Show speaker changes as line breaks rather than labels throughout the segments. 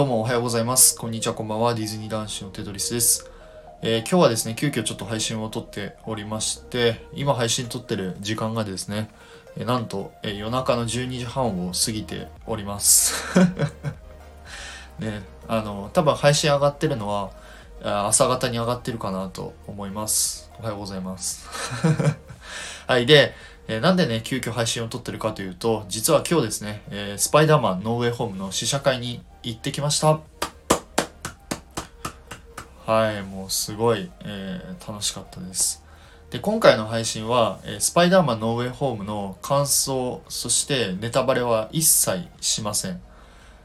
どうもおはようございます。こんにちは、こんばんは。ディズニー男子のテトリスです。えー今日はですね、急遽ちょっと配信を撮っておりまして、今配信撮ってる時間がですね、えなんと、え夜中の12時半を過ぎております。ね、あの、多分配信上がってるのは、朝方に上がってるかなと思います。おはようございます。はい。で、えーなんでね、急遽配信を撮ってるかというと、実は今日ですね、えースパイダーマンノーウェイホームの試写会に行ってきました。はい、もうすごい、えー楽しかったです。で、今回の配信は、えースパイダーマンノーウェイホームの感想、そしてネタバレは一切しません。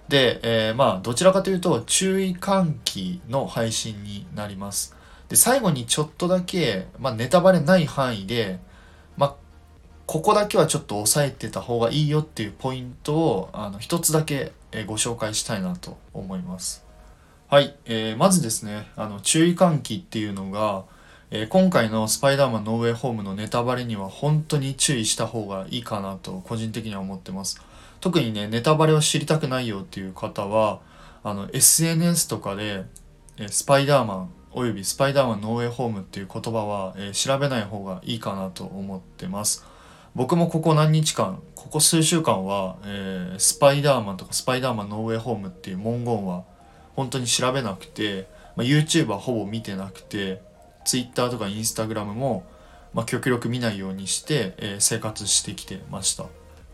で、えーまあ、どちらかというと、注意喚起の配信になります。で、最後にちょっとだけ、まあ、ネタバレない範囲で、まあ、ここだけはちょっと押さえてた方がいいよっていうポイントを、あの、一つだけ、えご紹介したいなと思います。はい、えーまずですね、あの、注意喚起っていうのが、えー今回のスパイダーマンノーウェイホームのネタバレには本当に注意した方がいいかなと個人的には思ってます。特にね、ネタバレを知りたくないよっていう方は、あの、SNS とかで、えースパイダーマンおよびスパイダーマンノーウェイホームっていう言葉は、えー調べない方がいいかなと思ってます。僕もここ何日間、ここ数週間は、えースパイダーマンとかスパイダーマンノーウェイホームっていう文言は本当に調べなくて、まあ、YouTube はほぼ見てなくて Twitter とか Instagram も、まあ、極力見ないようにして、えー生活してきてました。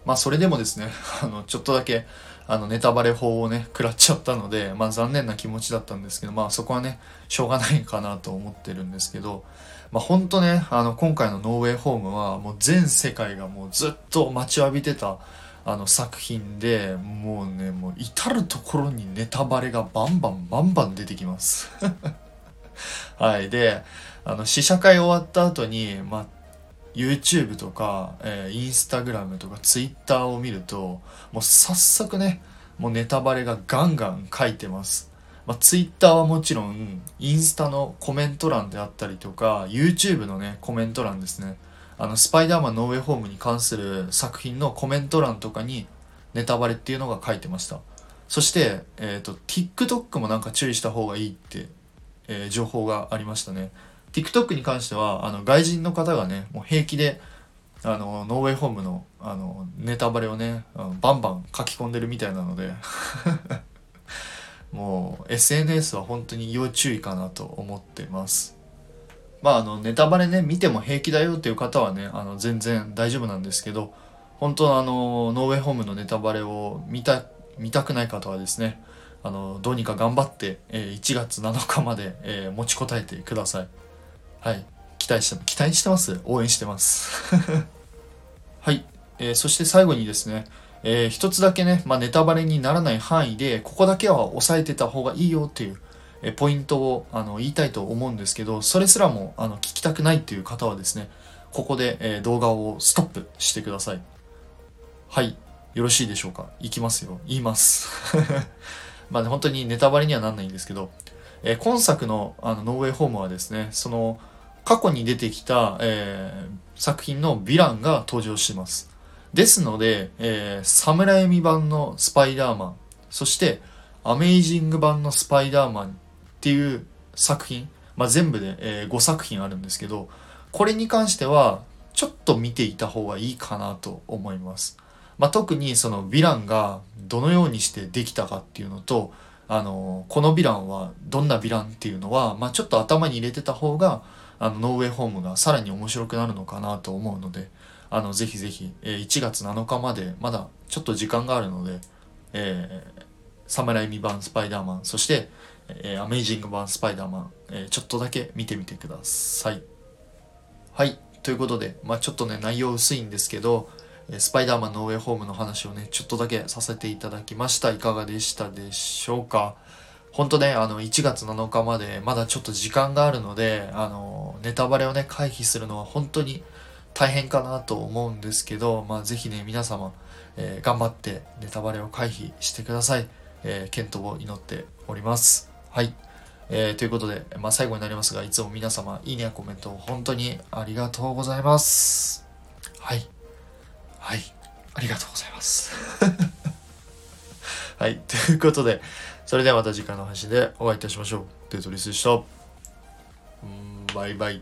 まあそれでもですね あのちょっとだけあのネタバレ法をね食らっちゃったのでまあ残念な気持ちだったんですけどまあそこはねしょうがないかなと思ってるんですけどまあ本当ねあの今回のノーウェイホームはもう全世界がもうずっと待ちわびてたあの作品でもうねもう至る所にネタバレがバンバンバンバン出てきます。はい。であの試写会終わった後にまあ YouTube とか、えー、Instagram とか Twitter を見るともう早速ねもうネタバレがガンガン書いてます。まあ、Twitter はもちろんインスタのコメント欄であったりとか YouTube のねコメント欄ですね。あのスパイダーマンノーウェイホームに関する作品のコメント欄とかにネタバレっていうのが書いてました。そして、えー、と TikTok もなんか注意した方がいいって、えー情報がありましたね。TikTok に関してはあの外人の方がねもう平気であのノーウェイホームのあのネタバレをねバンバン書き込んでるみたいなので。もう SNS は本当に要注意かなと思ってます。まああのネタバレね見ても平気だよっていう方はねあの全然大丈夫なんですけど本当あのノーウェイホームのネタバレを見た見たくない方はですねあのどうにか頑張って、えー1月7日まで、えー持ちこたえてください。はい。期待して期待してます？応援してます。はい、えーそして最後にですねえー一つだけね、まあ、ネタバレにならない範囲でここだけは押さえてた方がいいよっていう、えーポイントをあの言いたいと思うんですけどそれすらもあの聞きたくないっていう方はですねここで、えー動画をストップしてください。はい。よろしいでしょうか？いきますよ。言います。まあね本当にネタバレにはなんないんですけど、えー今作のあのノーウェイホームはですねその過去に出てきた、えー作品のヴィランが登場します。ですので、えー、サムライミ版のスパイダーマン、そして、アメイジング版のスパイダーマンっていう作品、まあ、全部で、え5作品あるんですけど、これに関しては、ちょっと見ていた方がいいかなと思います。まあ、特にそのヴィランがどのようにしてできたかっていうのと、あの、このヴィランはどんなヴィランっていうのは、まあ、ちょっと頭に入れてた方が、あの、ノーウェイホームがさらに面白くなるのかなと思うので、あの、ぜひぜひ、えー1月7日まで、まだちょっと時間があるので、えー、サムライミ版スパイダーマン、そして、えーアメイジング版スパイダーマン、えーちょっとだけ見てみてください。はい。ということで、まあちょっとね、内容薄いんですけど、えスパイダーマンノーウェイホームの話をね、ちょっとだけさせていただきました。いかがでしたでしょうか？本当ね、あの、1月7日までまだちょっと時間があるので、あの、ネタバレをね、回避するのは本当に大変かなと思うんですけど、まあ、ぜひね、皆様、えー頑張ってネタバレを回避してください。えー、健闘を祈っております。はい。えーということで、まあ、最後になりますが、いつも皆様、いいねやコメントを、本当にありがとうございます。はい。はい。ありがとうございます。はい。ということで、それではまた次回の配信でお会いいたしましょう。デトリスでした。バイバイ。